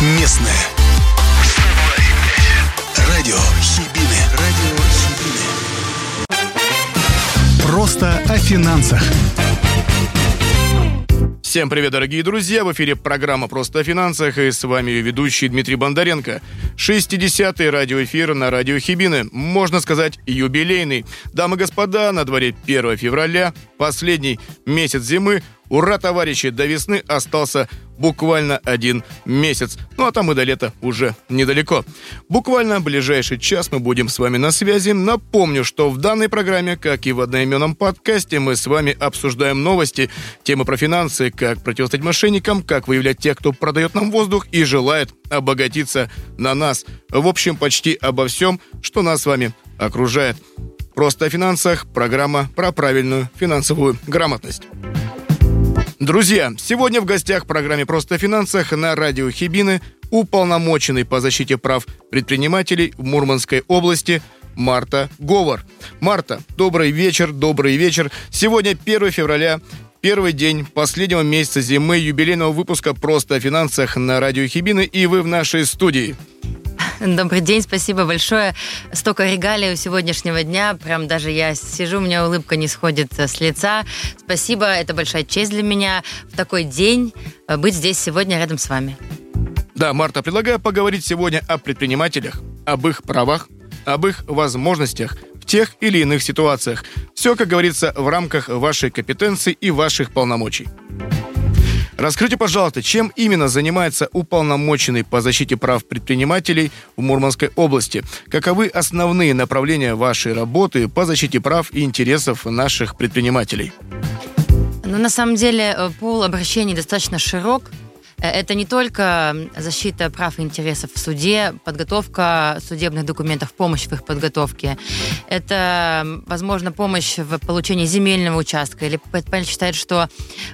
Местное. Радио Хибины. Радио Хибины. Просто о финансах. Всем привет, дорогие друзья! В эфире программа «Просто о финансах» и с вами ее ведущий Дмитрий Бондаренко. 60-й радиоэфир на радио Хибины. Можно сказать, юбилейный. Дамы и господа, на дворе 1 февраля, последний месяц зимы. Ура, товарищи, до весны остался буквально один месяц. Ну а там и до лета уже недалеко. Буквально ближайший час мы будем с вами на связи. Напомню, что в данной программе, как и в одноименном подкасте, мы с вами обсуждаем новости, темы про финансы, как противостоять мошенникам, как выявлять тех, кто продает нам воздух и желает обогатиться на нас. В общем, почти обо всем, что нас с вами окружает. Просто о финансах. Программа про правильную финансовую грамотность. Друзья, сегодня в гостях в программе «Просто о финансах» на радио Хибины уполномоченный по защите прав предпринимателей в Мурманской области Марта Говор. Марта, добрый вечер, добрый вечер. Сегодня 1 февраля, Первый день последнего месяца зимы юбилейного выпуска «Просто о финансах» на радио Хибины, и вы в нашей студии. Добрый день, спасибо большое. Столько регалий у сегодняшнего дня. Прям даже я сижу, у меня улыбка не сходит с лица. Спасибо, это большая честь для меня в такой день э, быть здесь сегодня рядом с вами. Да, Марта, предлагаю поговорить сегодня о предпринимателях, об их правах, об их возможностях в тех или иных ситуациях. Все, как говорится, в рамках вашей компетенции и ваших полномочий. Расскажите, пожалуйста, чем именно занимается уполномоченный по защите прав предпринимателей в Мурманской области? Каковы основные направления вашей работы по защите прав и интересов наших предпринимателей? Ну, на самом деле, э, пул обращений достаточно широк. Э, это не только защита прав и интересов в суде, подготовка судебных документов, помощь в их подготовке. Это, возможно, помощь в получении земельного участка. Или предприниматель считает, что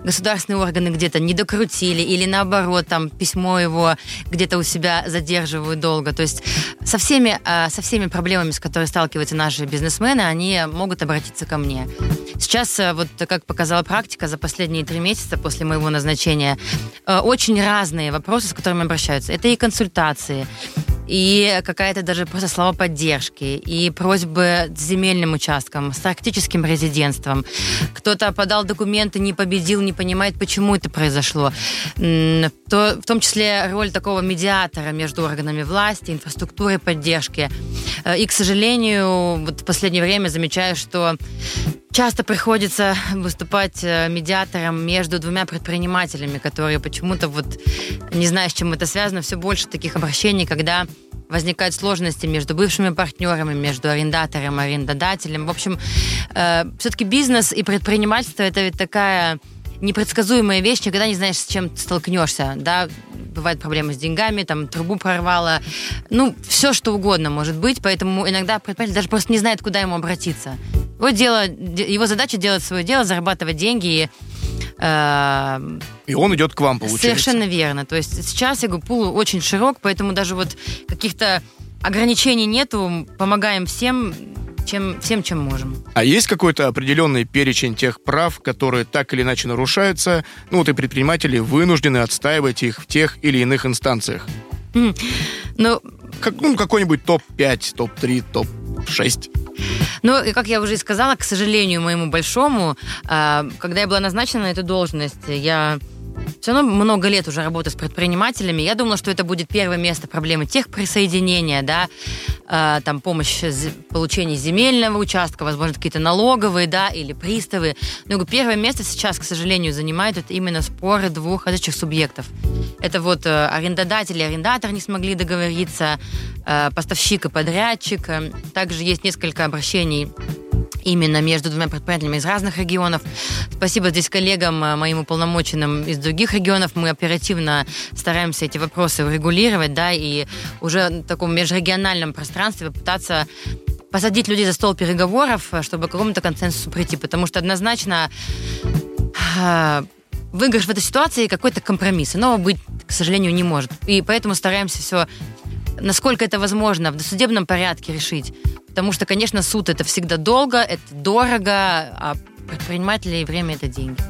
государственные органы где-то не докрутили, или наоборот, там письмо его где-то у себя задерживают долго. То есть со всеми, э, со всеми проблемами, с которыми сталкиваются наши бизнесмены, они могут обратиться ко мне. Сейчас, э, вот как показала практика, за последние три месяца после моего назначения, очень очень разные вопросы, с которыми обращаются. Это и консультации, и какая-то даже просто слова поддержки, и просьбы с земельным участком, с арктическим резидентством. Кто-то подал документы, не победил, не понимает, почему это произошло. То, в том числе роль такого медиатора между органами власти, инфраструктурой поддержки. Э, и, к сожалению, вот в последнее время замечаю, что Часто приходится выступать э, медиатором между двумя предпринимателями, которые почему-то вот, не знаю, с чем это связано, все больше таких обращений, когда возникают сложности между бывшими партнерами, между арендатором и арендодателем. В общем, э, все-таки бизнес и предпринимательство это ведь такая непредсказуемая вещь, никогда не знаешь, с чем столкнешься, да, бывают проблемы с деньгами, там, трубу прорвало, ну, все что угодно может быть, поэтому иногда предприниматель даже просто не знает, куда ему обратиться. Его, дело, его задача делать свое дело, зарабатывать деньги и э, и он идет к вам, получается. Совершенно верно. То есть сейчас, я говорю, пул очень широк, поэтому даже вот каких-то ограничений нету. Помогаем всем, чем, всем, чем можем. А есть какой-то определенный перечень тех прав, которые так или иначе нарушаются? Ну вот и предприниматели вынуждены отстаивать их в тех или иных инстанциях. Ну, как, ну какой-нибудь топ-5, топ-3, топ-6. Ну, и как я уже и сказала, к сожалению, моему большому, а, когда я была назначена на эту должность, я все равно много лет уже работаю с предпринимателями. Я думала, что это будет первое место проблемы тех присоединения, да, э, там помощь получения земельного участка, возможно, какие-то налоговые, да, или приставы. Но первое место сейчас, к сожалению, занимают это именно споры двух различных субъектов. Это вот э, арендодатель и арендатор не смогли договориться, э, поставщик и подрядчик. Также есть несколько обращений именно между двумя предпринимателями из разных регионов. Спасибо здесь коллегам, э, моим уполномоченным из других регионов. Мы оперативно стараемся эти вопросы урегулировать, да, и уже в таком межрегиональном пространстве попытаться посадить людей за стол переговоров, э, чтобы к какому-то консенсусу прийти, потому что однозначно э, выигрыш в этой ситуации какой-то компромисс. Иного быть, к сожалению, не может. И поэтому стараемся все, насколько это возможно, в досудебном порядке решить. Потому что, конечно, суд это всегда долго, это дорого, а предпринимателей время это деньги.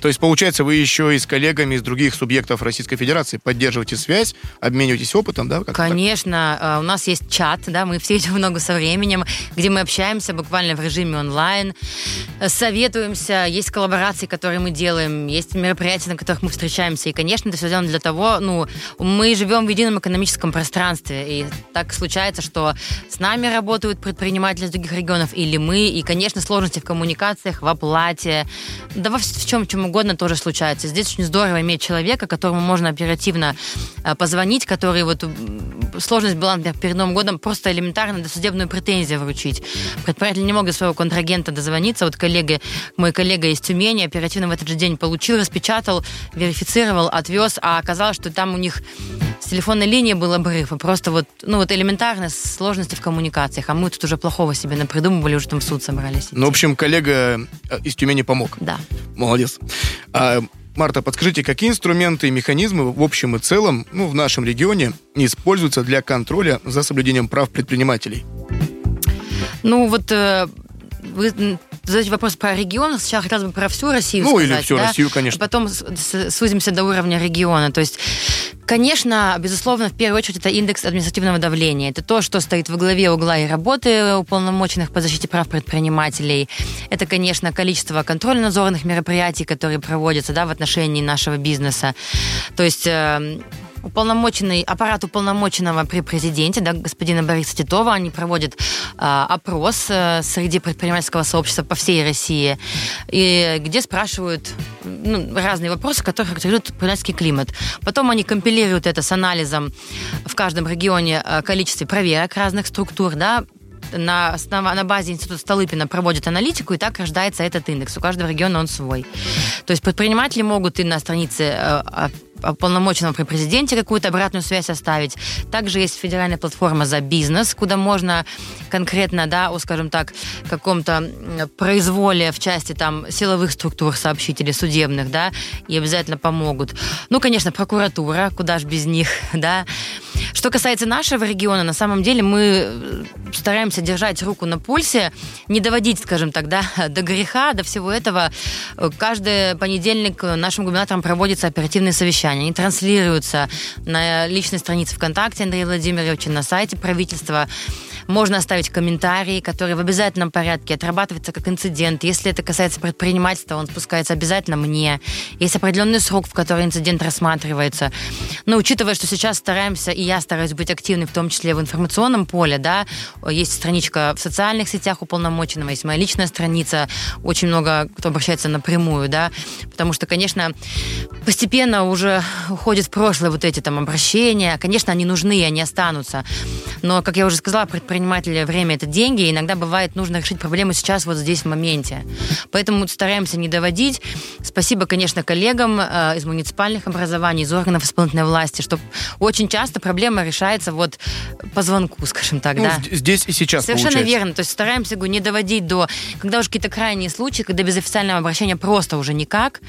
То есть, получается, вы еще и с коллегами из других субъектов Российской Федерации поддерживаете связь, обмениваетесь опытом, да? так? Конечно, э, у нас есть чат, да, мы все идем много со временем, где мы общаемся буквально в режиме онлайн, советуемся, есть коллаборации, которые мы делаем, есть мероприятия, на которых мы встречаемся, и, конечно, это все сделано для того, ну, мы живем в едином экономическом пространстве, и так случается, что с нами работают предприниматели из других регионов или мы, и, конечно, сложности в коммуникациях, в оплате, да во в чем, чем угодно тоже случается. Здесь очень здорово иметь человека, которому можно оперативно э, позвонить, который вот сложность была, например, перед Новым годом просто элементарно досудебную претензию вручить. Предприниматели не могут своего контрагента дозвониться. Вот коллега, мой коллега из Тюмени оперативно в этот же день получил, распечатал, верифицировал, отвез, а оказалось, что там у них с телефонной линии был обрыв. И просто вот, ну вот элементарно сложности в коммуникациях. А мы тут уже плохого себе напридумывали, уже там в суд собрались. Ну, в общем, коллега э, из Тюмени помог. Да. Молодец. А, Марта, подскажите, какие инструменты и механизмы в общем и целом ну, в нашем регионе используются для контроля за соблюдением прав предпринимателей? Ну вот э, вы задаете вопрос про регион, сначала хотелось бы про всю Россию Ну, или сказать, всю да? Россию, конечно. А Потом сузимся до уровня региона. То есть, конечно, безусловно, в первую очередь это индекс административного давления. Это то, что стоит во главе угла и работы уполномоченных по защите прав предпринимателей. Это, конечно, количество контрольно-надзорных мероприятий, которые проводятся да, в отношении нашего бизнеса. То есть э, уполномоченный, аппарат уполномоченного при президенте, да, господина Бориса Титова, они проводят э, опрос э, среди предпринимательского сообщества по всей России, и где спрашивают ну, разные вопросы, которые характеризуют предпринимательский климат. Потом они компилируют это с анализом в каждом регионе э, количестве проверок разных структур, да, на, основа- на базе Института Столыпина проводят аналитику, и так рождается этот индекс. У каждого региона он свой. То есть предприниматели могут и на странице уполномоченного при президенте какую-то обратную связь оставить. Также есть федеральная платформа за бизнес, куда можно конкретно, да, о, скажем так, каком-то произволе в части там силовых структур сообщить или судебных, да, и обязательно помогут. Ну, конечно, прокуратура, куда ж без них, да. Что касается нашего региона, на самом деле мы э, стараемся держать руку на пульсе, не доводить, скажем так, да, до греха, до всего этого. Каждый понедельник нашим губернатором проводятся оперативные совещания. Они транслируются на личной странице ВКонтакте Андрея Владимировича, на сайте правительства. Можно оставить комментарии, которые в обязательном порядке отрабатываются как инцидент. Если это касается предпринимательства, он спускается обязательно мне. Есть определенный срок, в который инцидент рассматривается. Но учитывая, что сейчас стараемся, и я стараюсь быть активной, в том числе в информационном поле, да, есть страничка в социальных сетях уполномоченного, есть моя личная страница, очень много кто обращается напрямую, да, потому что, конечно, постепенно уже уходит в прошлое вот эти там обращения. Конечно, они нужны, они останутся. Но, как я уже сказала, предприниматели время это деньги, и иногда бывает нужно решить проблему сейчас, вот здесь, в моменте. Поэтому стараемся не доводить. Спасибо, конечно, коллегам э, из муниципальных образований, из органов исполнительной власти, что очень часто проблема решается вот по звонку, скажем так, Ну, да. здесь и сейчас Совершенно получается. верно. То есть стараемся говорю, не доводить до... Когда уже какие-то крайние случаи, когда без официального обращения просто уже никак,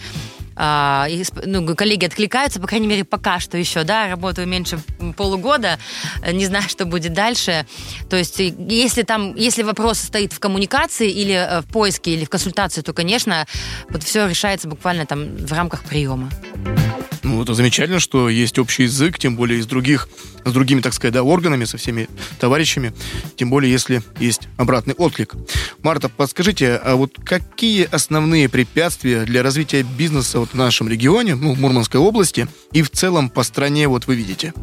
а, и, ну, коллеги откликаются, по крайней мере, пока что еще, да, работаю меньше полугода, э, не знаю, что будет дальше. То есть, и если там, если вопрос стоит в коммуникации или э, в поиске, или в консультации, то, конечно, вот все решается буквально там в рамках приема. Ну, это замечательно, что есть общий язык, тем более из других, с другими, так сказать, да, органами, со всеми товарищами, тем более, если есть обратный отклик. Марта, подскажите, а вот какие основные препятствия для развития бизнеса вот в нашем регионе, ну, в Мурманской области и в целом по стране вот вы видите?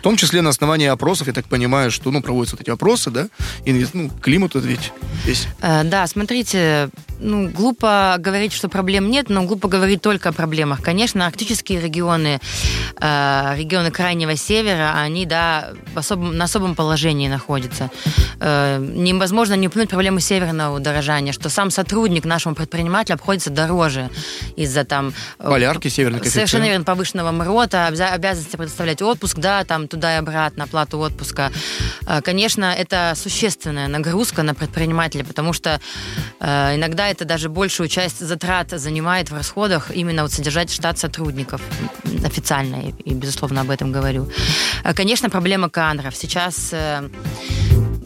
В том числе на основании опросов, я так понимаю, что, ну, проводятся вот эти опросы, да, и, ну, климат это ведь есть. Э, Да, смотрите, ну, глупо говорить, что проблем нет, но глупо говорить только о проблемах. Конечно, арктические регионы, э, регионы Крайнего Севера, они, да, в особом, на особом положении находятся. Э, невозможно не упомянуть проблему северного удорожания, что сам сотрудник нашему предпринимателю обходится дороже из-за там... э, Полярки, коэффициент. Совершенно верно, повышенного МРОТа, обяза- обязанности предоставлять отпуск, да, там туда и обратно, оплату отпуска. Э, Конечно, это существенная нагрузка на предпринимателя, потому что э, иногда это даже большую часть затрат занимает в расходах именно вот содержать штат сотрудников официально, и, безусловно, об этом говорю. Э, Конечно, проблема кадров. Сейчас э,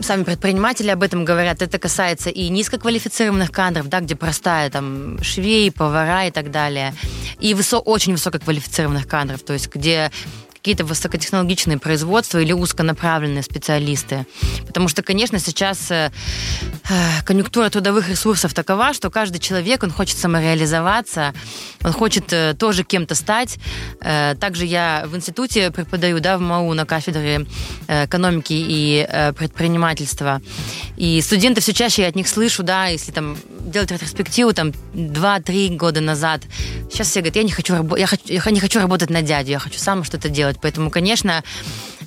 сами предприниматели об этом говорят. Это касается и низкоквалифицированных кадров, да, где простая там швей, повара и так далее, и высо очень высококвалифицированных кадров, то есть где какие-то высокотехнологичные производства или узконаправленные специалисты. Потому что, конечно, сейчас э, э, конъюнктура трудовых ресурсов такова, что каждый человек, он хочет самореализоваться, он хочет э, тоже кем-то стать. Также я в институте преподаю, да, в МАУ на кафедре экономики и предпринимательства. И студенты все чаще я от них слышу, да, если там делать ретроспективу там 2-3 года назад. Сейчас все говорят, я не хочу, я, хочу, я не хочу работать на дядю, я хочу сам что-то делать. Поэтому, конечно,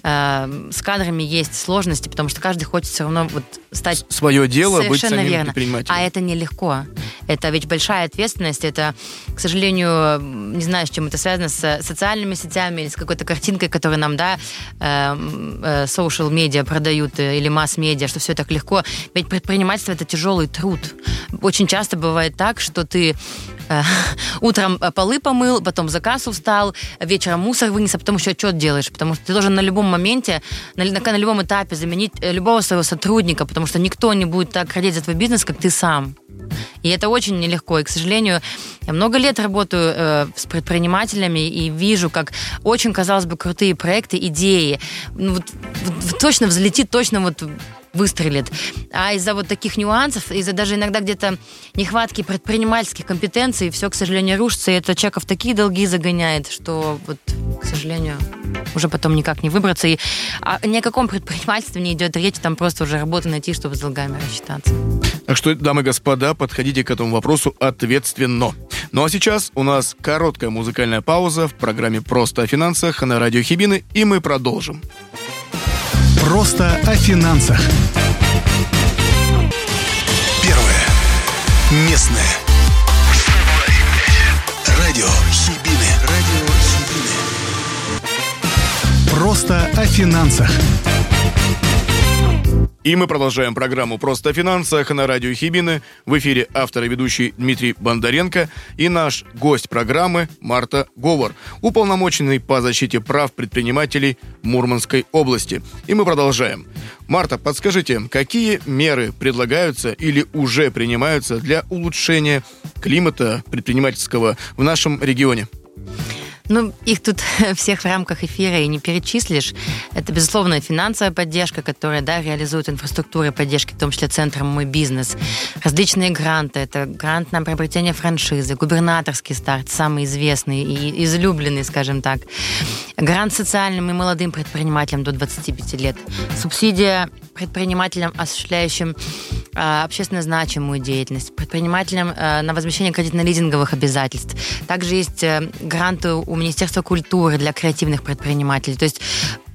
э, с кадрами есть сложности, потому что каждый хочет все равно вот стать... Свое дело, быть самим верно. А это нелегко. Это ведь большая ответственность. Это, к сожалению, не знаю, с чем это связано, с социальными сетями или с какой-то картинкой, которую нам, да, э, э, social медиа продают или масс-медиа, что все так легко. Ведь предпринимательство – это тяжелый труд. Очень часто бывает так, что ты Э, утром э, полы помыл, потом за кассу встал, вечером мусор вынес, а потом еще отчет делаешь, потому что ты должен на любом моменте, на, на, на любом этапе заменить э, любого своего сотрудника, потому что никто не будет так ходить за твой бизнес, как ты сам. И это очень нелегко. И, к сожалению, я много лет работаю э, с предпринимателями и вижу, как очень, казалось бы, крутые проекты, идеи. Ну, вот, вот, точно взлетит, точно вот выстрелит. А из-за вот таких нюансов, из-за даже иногда где-то нехватки предпринимательских компетенций, все, к сожалению, рушится, и это человека в такие долги загоняет, что вот, к сожалению, уже потом никак не выбраться. И а ни о каком предпринимательстве не идет речь, там просто уже работу найти, чтобы с долгами рассчитаться. Так что, дамы и господа, подходите к этому вопросу ответственно. Ну а сейчас у нас короткая музыкальная пауза в программе «Просто о финансах» на радио Хибины, и мы продолжим. Просто о финансах. Первое. Местное. Радио Хибины. Радио Хибины. Просто о финансах. И мы продолжаем программу «Просто о финансах» на радио Хибины. В эфире автор и ведущий Дмитрий Бондаренко и наш гость программы Марта Говор, уполномоченный по защите прав предпринимателей Мурманской области. И мы продолжаем. Марта, подскажите, какие меры предлагаются или уже принимаются для улучшения климата предпринимательского в нашем регионе? Ну, их тут всех в рамках эфира и не перечислишь. Это, безусловно, финансовая поддержка, которая, да, реализует инфраструктуры поддержки, в том числе центром «Мой бизнес». Различные гранты. Это грант на приобретение франшизы, губернаторский старт, самый известный и излюбленный, скажем так. Грант социальным и молодым предпринимателям до 25 лет. Субсидия предпринимателям, осуществляющим э, общественно значимую деятельность, предпринимателям э, на возмещение кредитно-лизинговых обязательств. Также есть э, гранты у Министерства культуры для креативных предпринимателей. То есть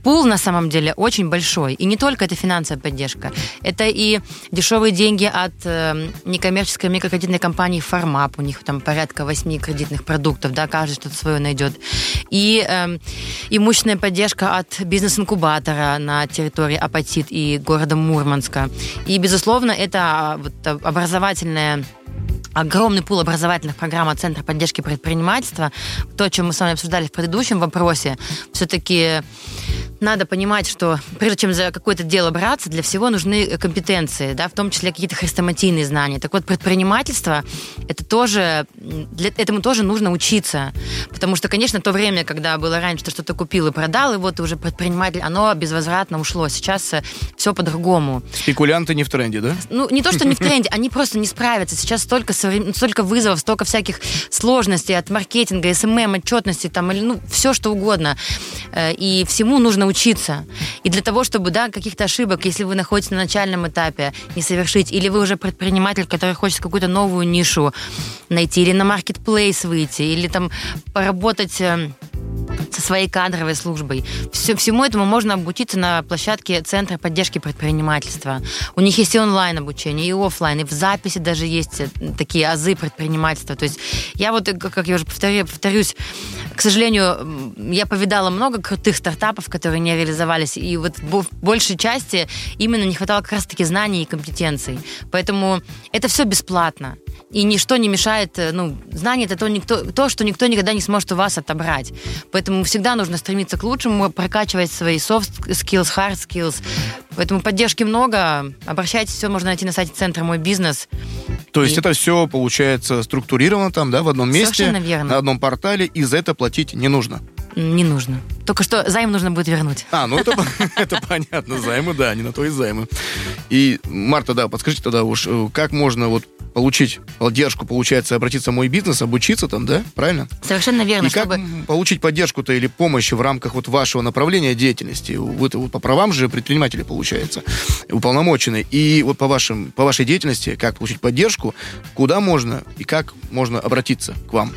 пул на самом деле очень большой. И не только это финансовая поддержка. Это и дешевые деньги от э, некоммерческой микрокредитной компании «Формап». У них там порядка восьми кредитных продуктов, да, каждый что-то свое найдет. И э, имущественная поддержка от бизнес-инкубатора на территории Апатит и города Мурманска. И, безусловно, это а, вот, образовательная огромный пул образовательных программ от Центра поддержки предпринимательства. То, о чем мы с вами обсуждали в предыдущем вопросе, все-таки надо понимать, что прежде чем за какое-то дело браться, для всего нужны компетенции, да, в том числе какие-то хрестоматийные знания. Так вот, предпринимательство, это тоже, для, этому тоже нужно учиться. Потому что, конечно, то время, когда было раньше, ты что-то купил и продал, и вот ты уже предприниматель, оно безвозвратно ушло. Сейчас э, все по-другому. Спекулянты не в тренде, да? Ну, не то, что не в тренде, они просто не справятся. Сейчас столько, столько вызовов, столько всяких сложностей от маркетинга, SMM, отчетности, там, или, ну, все что угодно. Э, и всему нужно учиться. И для того, чтобы, да, каких-то ошибок, если вы находитесь на начальном этапе, не совершить, или вы уже предприниматель, который хочет какую-то новую нишу найти, или на маркетплейс выйти, или там поработать э, со своей кадровой службой. Все, всему этому можно обучиться на площадке Центра поддержки предпринимательства. У них есть и онлайн обучение, и офлайн, и в записи даже есть э, такие азы предпринимательства. То есть я вот, как я уже повторю, повторюсь, К сожалению, я повидала много крутых стартапов, которые не реализовались, и вот в большей части именно не хватало как раз-таки знаний и компетенций. Поэтому это все бесплатно. И ничто не мешает, э, ну, знание это то, никто, то, что никто никогда не сможет у вас отобрать. Поэтому всегда нужно стремиться к лучшему, прокачивать свои soft skills, hard skills. Поэтому поддержки много. Обращайтесь, все можно найти на сайте Центра «Мой бизнес». То есть и... это все получается структурировано там, да, в одном месте, Совершенно верно. на одном портале, и за это платить не нужно. Не нужно. Только что займ нужно будет вернуть. А, ну это, это понятно. Займы, да, не на то и займы. И, Марта, да, подскажите тогда уж, э, как можно вот получить поддержку, получается, обратиться в мой бизнес, обучиться там, да? Правильно? Совершенно верно. И чтобы... как получить поддержку-то или помощь в рамках вот вашего направления деятельности? Вы вот по правам же предприниматели, получается, уполномочены. И вот по, вашим, по вашей деятельности, как получить поддержку, куда можно и как можно обратиться к вам?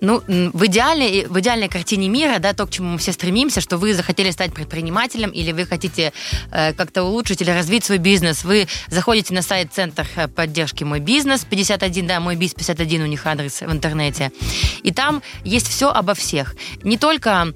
Ну, в идеале, в идеальной картине мира, да, то, к чему мы все стремимся, что вы захотели стать предпринимателем или вы хотите э, как-то улучшить или развить свой бизнес, вы заходите на сайт Центр э, поддержки «Мой бизнес» 51, да, «Мой бизнес» 51 у них адрес в интернете, и там есть все обо всех. Не только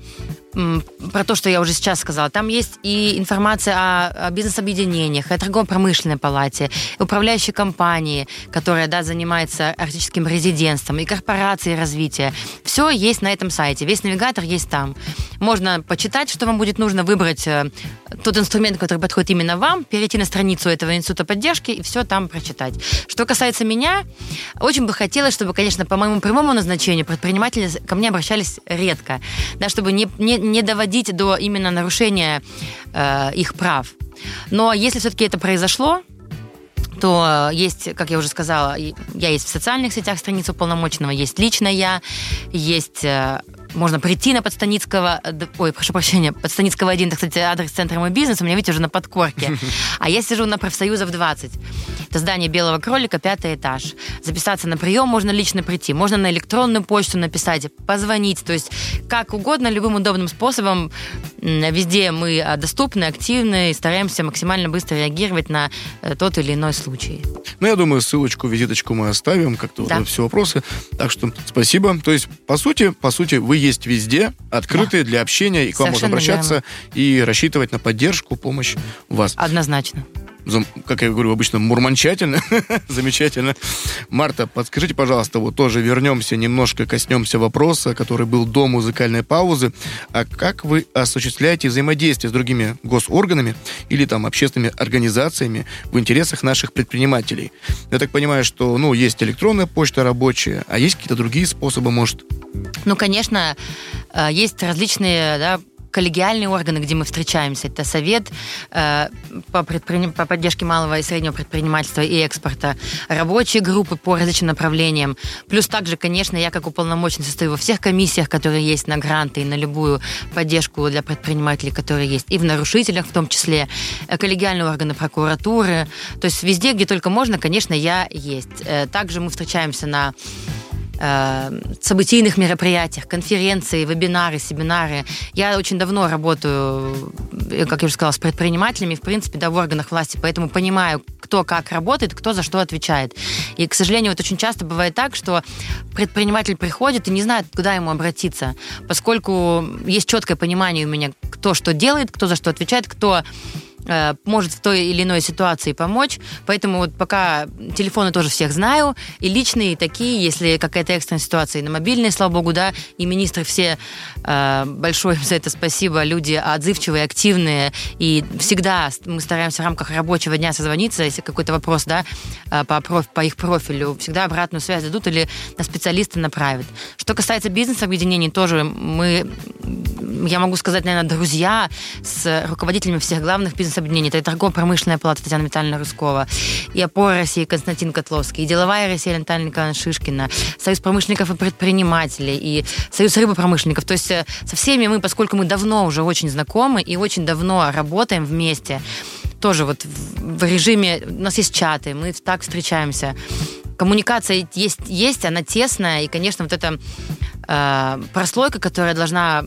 про то, что я уже сейчас сказала. Там есть и информация о, о бизнес-объединениях, о торгово-промышленной палате, управляющей компании, которая да, занимается арктическим резидентством, и корпорации развития. Все есть на этом сайте. Весь навигатор есть там. Можно почитать, что вам будет нужно, выбрать э, тот инструмент, который подходит именно вам, перейти на страницу этого института поддержки и все там прочитать. Что касается меня, очень бы хотелось, чтобы, конечно, по моему прямому назначению предприниматели ко мне обращались редко, да, чтобы не, не, не доводить до именно нарушения э, их прав. Но если все-таки это произошло, то есть, как я уже сказала, я есть в социальных сетях страница уполномоченного, есть лично я, есть э, можно прийти на Подстаницкого, ой, прошу прощения, Подстаницкого 1, это, кстати, адрес центра мой бизнес, у меня, видите, уже на подкорке. А я сижу на профсоюзов 20. Это здание Белого кролика, пятый этаж. Записаться на прием можно лично прийти, можно на электронную почту написать, позвонить, то есть как угодно, любым удобным способом. Везде мы а, доступны, активны и стараемся максимально быстро реагировать на э, тот или иной случай. Ну, я думаю, ссылочку, визиточку мы оставим, как-то да. вот все вопросы. Так что спасибо. То есть, по сути, по сути, вы есть везде, открытые да. для общения, и к вам можно обращаться верно. и рассчитывать на поддержку, помощь у вас. Однозначно как я говорю обычно, мурманчательно. Замечательно. Марта, подскажите, пожалуйста, вот тоже вернемся, немножко коснемся вопроса, который был до музыкальной паузы. А как вы осуществляете взаимодействие с другими госорганами или там общественными организациями в интересах наших предпринимателей? Я так понимаю, что, ну, есть электронная почта рабочая, а есть какие-то другие способы, может? Ну, конечно, э, есть различные да, коллегиальные органы, где мы встречаемся. Это совет э, по, предприним... по поддержке малого и среднего предпринимательства и экспорта, рабочие группы по различным направлениям. Плюс также, конечно, я как уполномоченный состою во всех комиссиях, которые есть на гранты и на любую поддержку для предпринимателей, которые есть, и в нарушителях в том числе, э, коллегиальные органы прокуратуры. То есть везде, где только можно, конечно, я есть. Э, также мы встречаемся на событийных мероприятиях, конференции, вебинары, семинары. Я очень давно работаю, э, как я уже сказала, с предпринимателями, в принципе, да, в органах власти, поэтому понимаю, кто как работает, кто за что отвечает. И, к сожалению, вот очень часто бывает так, что предприниматель приходит и не знает, куда ему обратиться, поскольку есть четкое понимание у меня, кто что делает, кто за что отвечает, кто Э, может в той или иной ситуации помочь. Поэтому вот пока телефоны тоже всех знаю, и личные, и такие, если какая-то экстренная ситуация, и на мобильные, слава богу, да, и министры все, э, большое за это спасибо, люди отзывчивые, активные, и всегда мы стараемся в рамках рабочего дня созвониться, если какой-то вопрос, да, э, по, проф, по их профилю, всегда обратную связь дадут или на специалиста направят. Что касается бизнес-объединений, тоже мы, я могу сказать, наверное, друзья с руководителями всех главных бизнес объединений. Это и торгово-промышленная палата Татьяна Витальевна Рыскова, и опора России Константин Котловский, и деловая Россия Наталья Николаевна Шишкина, Союз промышленников и предпринимателей, и Союз рыбопромышленников. То есть э, со всеми мы, поскольку мы давно уже очень знакомы и очень давно работаем вместе, тоже вот в режиме, у нас есть чаты, мы так встречаемся. Коммуникация есть, есть, она тесная, и, конечно, вот эта э, прослойка, которая должна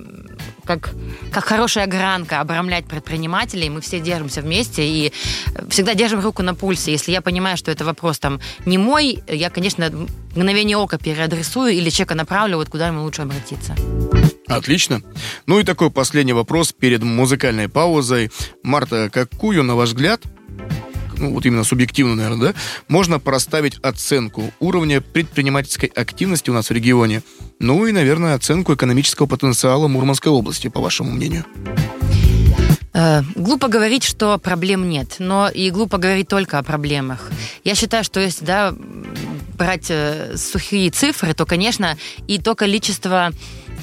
как, как хорошая гранка обрамлять предпринимателей. Мы все держимся вместе и всегда держим руку на пульсе. Если я понимаю, что это вопрос там не мой, я, конечно, мгновение ока переадресую или человека направлю, вот куда ему лучше обратиться. Отлично. Ну и такой последний вопрос перед музыкальной паузой. Марта, какую, на ваш взгляд, ну вот именно субъективно, наверное, да, можно проставить оценку уровня предпринимательской активности у нас в регионе, ну и, наверное, оценку экономического потенциала Мурманской области, по вашему мнению? Э, глупо говорить, что проблем нет, но и глупо говорить только о проблемах. Я считаю, что если да, брать э, сухие цифры, то, конечно, и то количество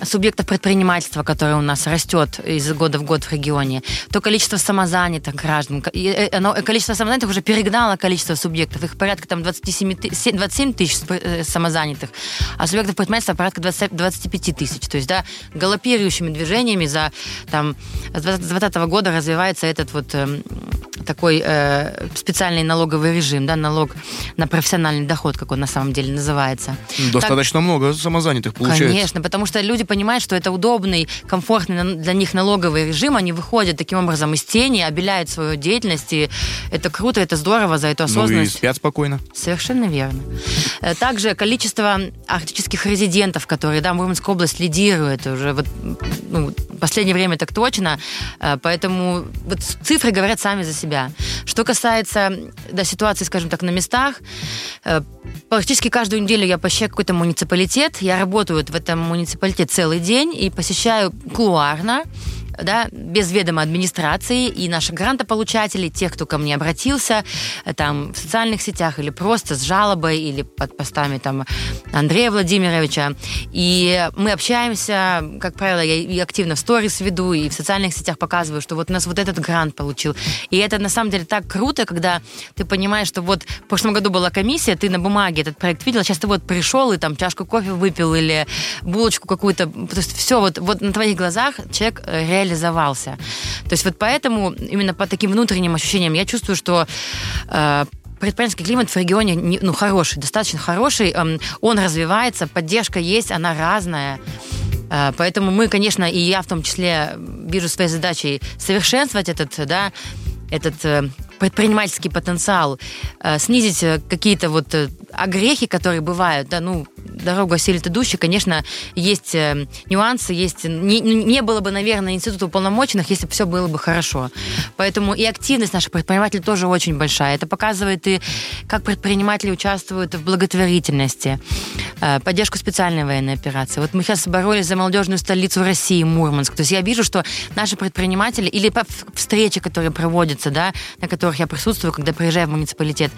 субъектов предпринимательства, которое у нас растет из года в год в регионе, то количество самозанятых граждан, э, оно, количество самозанятых уже перегнало количество субъектов. Их порядка там 27, 27 тысяч э, самозанятых, а субъектов предпринимательства порядка 20, 25 тысяч. То есть, да, галопирующими движениями за там, с 2020 года развивается этот вот э, такой э, специальный налоговый режим, да, налог на профессиональный доход, как он на самом деле называется. Достаточно так, много самозанятых получается. Конечно, потому что люди понимают, что это удобный, комфортный для них налоговый режим, они выходят таким образом из тени, обеляют свою деятельность, и это круто, это здорово за эту осознанность. Ну и спят спокойно. Совершенно верно. Э, также количество арктических резидентов, которые, да, Мурманская область лидирует уже вот, ну, в последнее время так точно, э, поэтому вот цифры говорят сами за себя. Что касается да, ситуации, скажем так, на местах, э, практически каждую неделю я посещаю какой-то муниципалитет, я работаю в этом муниципалитете целый день и посещаю кулуарно да, без ведома администрации и наших грантополучателей, тех, кто ко мне обратился, э, там, в социальных сетях или просто с жалобой, или под постами там Андрея Владимировича. И мы общаемся, как правило, я и активно в сторис веду, и в социальных сетях показываю, что вот у нас вот этот грант получил. И это на самом деле так круто, когда ты понимаешь, что вот в прошлом году была комиссия, ты на бумаге этот проект видел, сейчас ты вот пришел и там чашку кофе выпил или булочку какую-то, то есть все вот, вот на твоих глазах человек реально реализовался. То есть вот поэтому именно по таким внутренним ощущениям я чувствую, что э, предпринимательский климат в регионе ну, хороший, достаточно хороший. Эм, он развивается, поддержка есть, она разная. Э, поэтому мы, конечно, и я в том числе вижу своей задачей совершенствовать этот, да, этот э, предпринимательский потенциал, э, снизить э, какие-то вот огрехи, которые бывают, да, ну, дорогу осилит идущий, конечно, есть нюансы, есть... Не, не было бы, наверное, института уполномоченных, если бы все было бы хорошо. Поэтому и активность наших предпринимателей тоже очень большая. Это показывает и как предприниматели участвуют в благотворительности, поддержку специальной военной операции. Вот мы сейчас боролись за молодежную столицу России, Мурманск. То есть я вижу, что наши предприниматели или встречи, которые проводятся, да, на которых я присутствую, когда приезжаю в муниципалитет.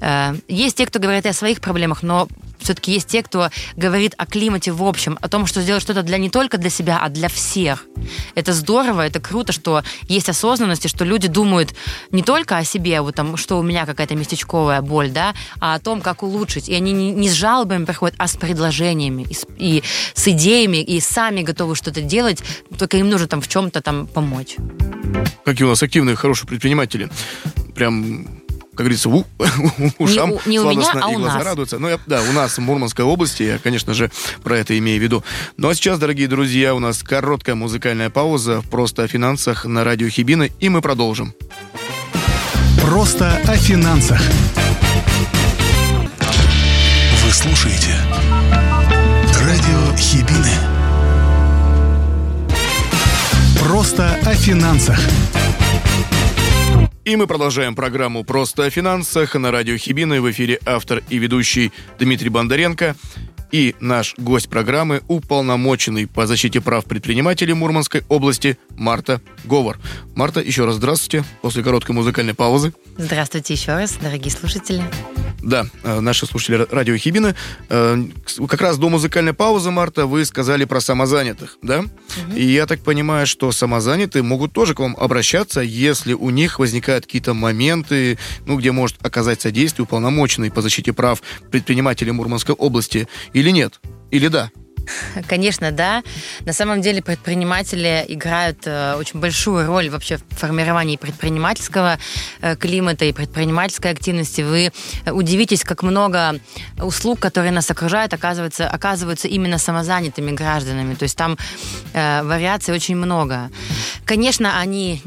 Э, есть те, кто говорит о своих проблемах, но все-таки есть те, кто говорит о климате в общем, о том, что сделать что-то для не только для себя, а для всех. Это здорово, это круто, что есть осознанность, и что люди думают не только о себе, вот там, что у меня какая-то местечковая боль, да, а о том, как улучшить. И они не, не с жалобами приходят, а с предложениями, и с, и с идеями, и сами готовы что-то делать, только им нужно там в чем-то там помочь. Какие у нас активные, хорошие предприниматели. Прям как говорится, у, ушам не, не у меня, а и глаза нас. радуются. Ну, я, да, у нас в Мурманской области, я, конечно же, про это имею в виду. Ну, а сейчас, дорогие друзья, у нас короткая музыкальная пауза просто о финансах на радио Хибины, и мы продолжим. Просто о финансах. Вы слушаете радио Хибины. Просто о финансах. И мы продолжаем программу «Просто о финансах» на радио Хибины. В эфире автор и ведущий Дмитрий Бондаренко. И наш гость программы – уполномоченный по защите прав предпринимателей Мурманской области Марта Говор. Марта, еще раз здравствуйте после короткой музыкальной паузы. Здравствуйте еще раз, дорогие слушатели. Да, э, наши слушатели радио Хибины. Э, как раз до музыкальной паузы, Марта, вы сказали про самозанятых, да? Угу. И я так понимаю, что самозанятые могут тоже к вам обращаться, если у них возникают какие-то моменты, ну, где может оказать содействие уполномоченный по защите прав предпринимателей Мурманской области, или нет? Или да? Конечно, да. На самом деле предприниматели играют э, очень большую роль вообще в формировании предпринимательского э, климата и предпринимательской активности. Вы удивитесь, как много услуг, которые нас окружают, оказывается, оказываются именно самозанятыми гражданами. То есть там э, вариаций очень много. Конечно, они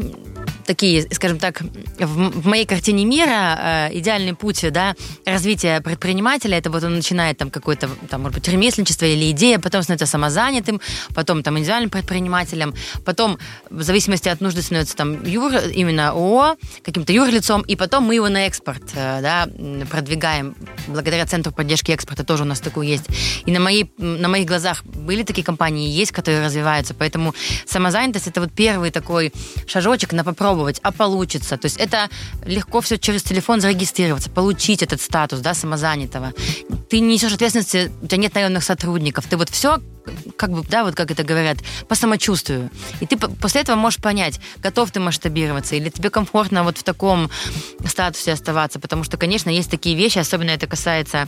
такие, скажем так, в, моей картине мира э, идеальный путь да, развития предпринимателя, это вот он начинает там какое-то, там, может быть, ремесленничество или идея, потом становится самозанятым, потом там индивидуальным предпринимателем, потом в зависимости от нужды становится там юр, именно ООО, каким-то юрлицом, и потом мы его на экспорт э, да, продвигаем. Благодаря Центру поддержки экспорта тоже у нас такой есть. И на, моей, на моих глазах были такие компании, есть, которые развиваются, поэтому самозанятость это вот первый такой шажочек на попробовать попробовать, а получится. То есть это легко все через телефон зарегистрироваться, получить этот статус да, самозанятого. Ты не несешь ответственности, у тебя нет наемных сотрудников. Ты вот все как бы, да, вот как это говорят, по самочувствию. И ты после этого можешь понять, готов ты масштабироваться, или тебе комфортно вот в таком статусе оставаться, потому что, конечно, есть такие вещи, особенно это касается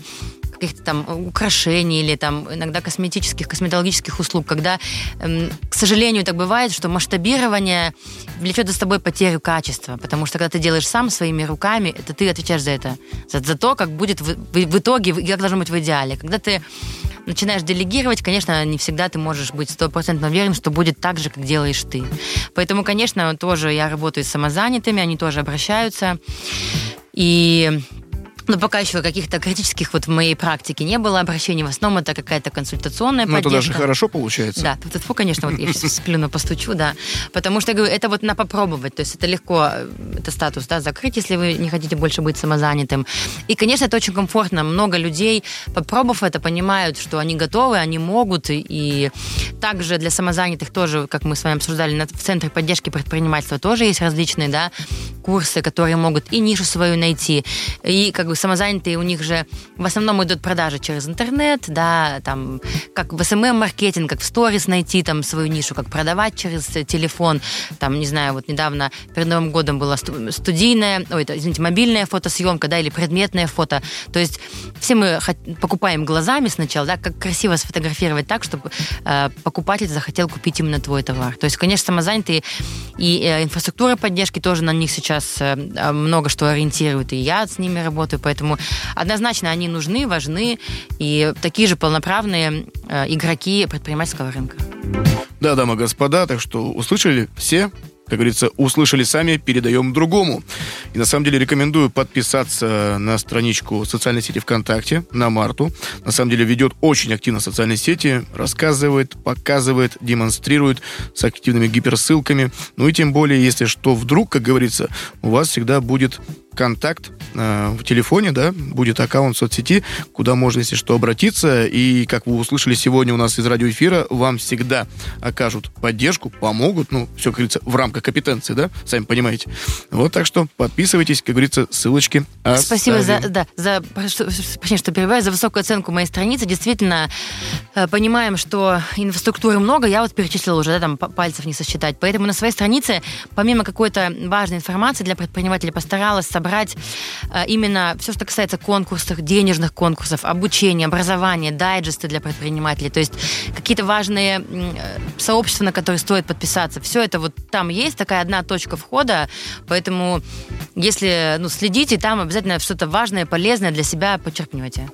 каких-то там украшений или там иногда косметических, косметологических услуг, когда, эм, к сожалению, так бывает, что масштабирование влечет за собой потерю качества, потому что когда ты делаешь сам своими руками, это ты отвечаешь за это, за, за то, как будет в, в, в итоге, как должно быть в идеале. Когда ты начинаешь делегировать, конечно, не всегда ты можешь быть стопроцентно уверен, что будет так же, как делаешь ты. Поэтому, конечно, тоже я работаю с самозанятыми, они тоже обращаются. И но пока еще каких-то критических вот в моей практике не было обращений. В основном это какая-то консультационная ну, поддержка. Ну, это даже хорошо получается. Да, тут, тут конечно, вот я сейчас сплюну, постучу, да. Потому что, я говорю, это вот на попробовать. То есть это легко, э, это статус, да, закрыть, если вы не хотите больше быть самозанятым. И, конечно, это очень комфортно. Много людей, попробовав это, понимают, что они готовы, они могут. И также для самозанятых тоже, как мы с вами обсуждали, в Центре поддержки предпринимательства тоже есть различные, да, курсы, которые могут и нишу свою найти, и как бы самозанятые, у них же в основном идут продажи через интернет, да, там, как в SMM-маркетинг, как в сторис найти там свою нишу, как продавать через телефон, там, не знаю, вот недавно перед Новым годом была студийная, ой, извините, мобильная фотосъемка, да, или предметное фото, то есть все мы покупаем глазами сначала, да, как красиво сфотографировать так, чтобы э, покупатель захотел купить именно твой товар. То есть, конечно, самозанятые и э, инфраструктура поддержки тоже на них сейчас э, много что ориентирует, и я с ними работаю, Поэтому однозначно они нужны, важны и такие же полноправные э, игроки предпринимательского рынка. Да, дамы и господа, так что услышали все как говорится, услышали сами, передаем другому. И на самом деле рекомендую подписаться на страничку социальной сети ВКонтакте, на Марту. На самом деле ведет очень активно социальные сети, рассказывает, показывает, демонстрирует с активными гиперссылками. Ну и тем более, если что вдруг, как говорится, у вас всегда будет контакт э, в телефоне, да, будет аккаунт соцсети, куда можно, если что, обратиться. И, как вы услышали сегодня у нас из радиоэфира, вам всегда окажут поддержку, помогут, ну, все, как говорится, в рамках компетенции, да, сами понимаете. Вот так что подписывайтесь, как говорится, ссылочки оставим. Спасибо за, да, за, прости, что перебиваю, за высокую оценку моей страницы. Действительно, э, понимаем, что инфраструктуры много, я вот перечислила уже, да, там пальцев не сосчитать. Поэтому на своей странице, помимо какой-то важной информации для предпринимателей, постаралась собрать собрать э, именно все, что касается конкурсов, денежных конкурсов, обучения, образования, дайджесты для предпринимателей, то есть какие-то важные э, сообщества, на которые стоит подписаться. Все это вот там есть, такая одна точка входа, поэтому если ну, следите, там обязательно что-то важное, полезное для себя подчеркнете.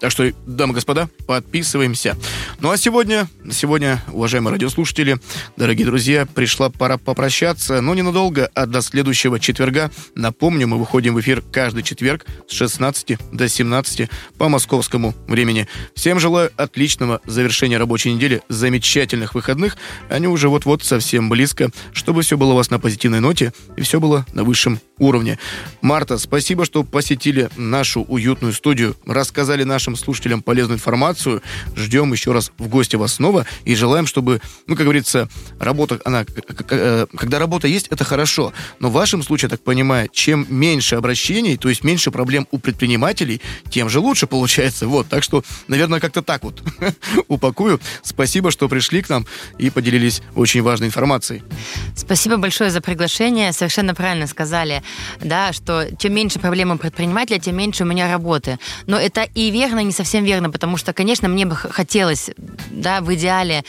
Так что, дамы и господа, подписываемся. Ну а сегодня, сегодня, уважаемые радиослушатели, дорогие друзья, пришла пора попрощаться, но ненадолго, а до следующего четверга. Напомню, мы выходим выходим в эфир каждый четверг с 16 до 17 по московскому времени. Всем желаю отличного завершения рабочей недели, замечательных выходных. Они уже вот-вот совсем близко, чтобы все было у вас на позитивной ноте и все было на высшем уровне. Марта, спасибо, что посетили нашу уютную студию, рассказали нашим слушателям полезную информацию. Ждем еще раз в гости вас снова и желаем, чтобы, ну, как говорится, работа, она, э, когда работа есть, это хорошо. Но в вашем случае, я так понимаю, чем меньше меньше обращений, то есть меньше проблем у предпринимателей, тем же лучше получается. Вот, так что, наверное, как-то так вот упакую. Спасибо, что пришли к нам и поделились очень важной информацией. Спасибо большое за приглашение. Совершенно правильно сказали, да, что чем меньше проблем у предпринимателя, тем меньше у меня работы. Но это и верно, и не совсем верно, потому что, конечно, мне бы хотелось, да, в идеале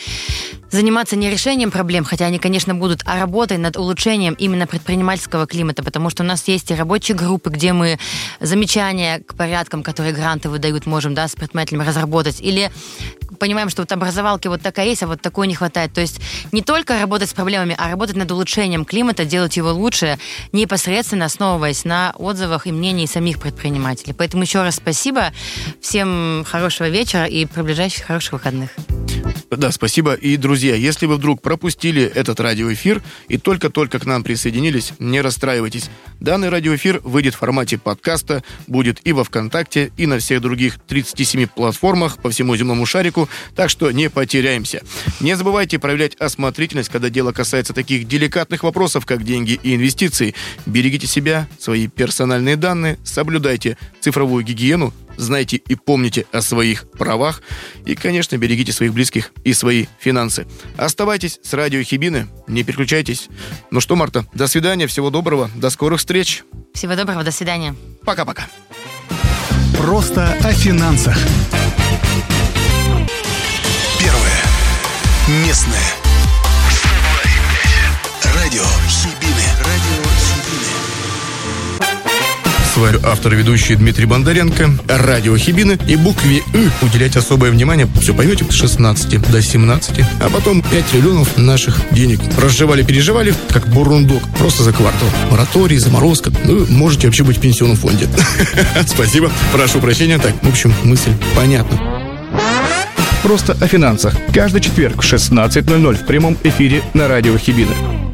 заниматься не решением проблем, хотя они, конечно, будут, а работой над улучшением именно предпринимательского климата, потому что у нас есть и рабочие группы, где мы замечания к порядкам, которые гранты выдают, можем, да, с предпринимателями разработать, или понимаем, что вот образовалки вот такая есть, а вот такой не хватает. То есть не только работать с проблемами, а работать над улучшением климата, делать его лучше, непосредственно основываясь на отзывах и мнении самих предпринимателей. Поэтому еще раз спасибо. Всем хорошего вечера и приближающих хороших выходных. Да, спасибо. И, друзья, если вы вдруг пропустили этот радиоэфир и только-только к нам присоединились, не расстраивайтесь. Данный радиоэфир выйдет в формате подкаста, будет и во ВКонтакте, и на всех других 37 платформах по всему земному шарику, так что не потеряемся. Не забывайте проявлять осмотрительность, когда дело касается таких деликатных вопросов, как деньги и инвестиции. Берегите себя, свои персональные данные, соблюдайте цифровую гигиену, знайте и помните о своих правах и, конечно, берегите своих близких и свои финансы. Оставайтесь с радио Хибины, не переключайтесь. Ну что, Марта, до свидания, всего доброго, до скорых встреч. Всего доброго, до свидания. Пока-пока. Просто о финансах. Первое. Местное. Радио Хибины. Вами автор и ведущий Дмитрий Бондаренко, радио Хибины и букве «Ы» уделять особое внимание, все поймете, с 16 до 17, а потом 5 триллионов наших денег. Разжевали-переживали, как бурундук, просто за квартал. Мораторий, заморозка, ну, можете вообще быть в пенсионном фонде. Спасибо, прошу прощения. Так, в общем, мысль понятна. Просто о финансах. Каждый четверг в 16.00 в прямом эфире на радио Хибины.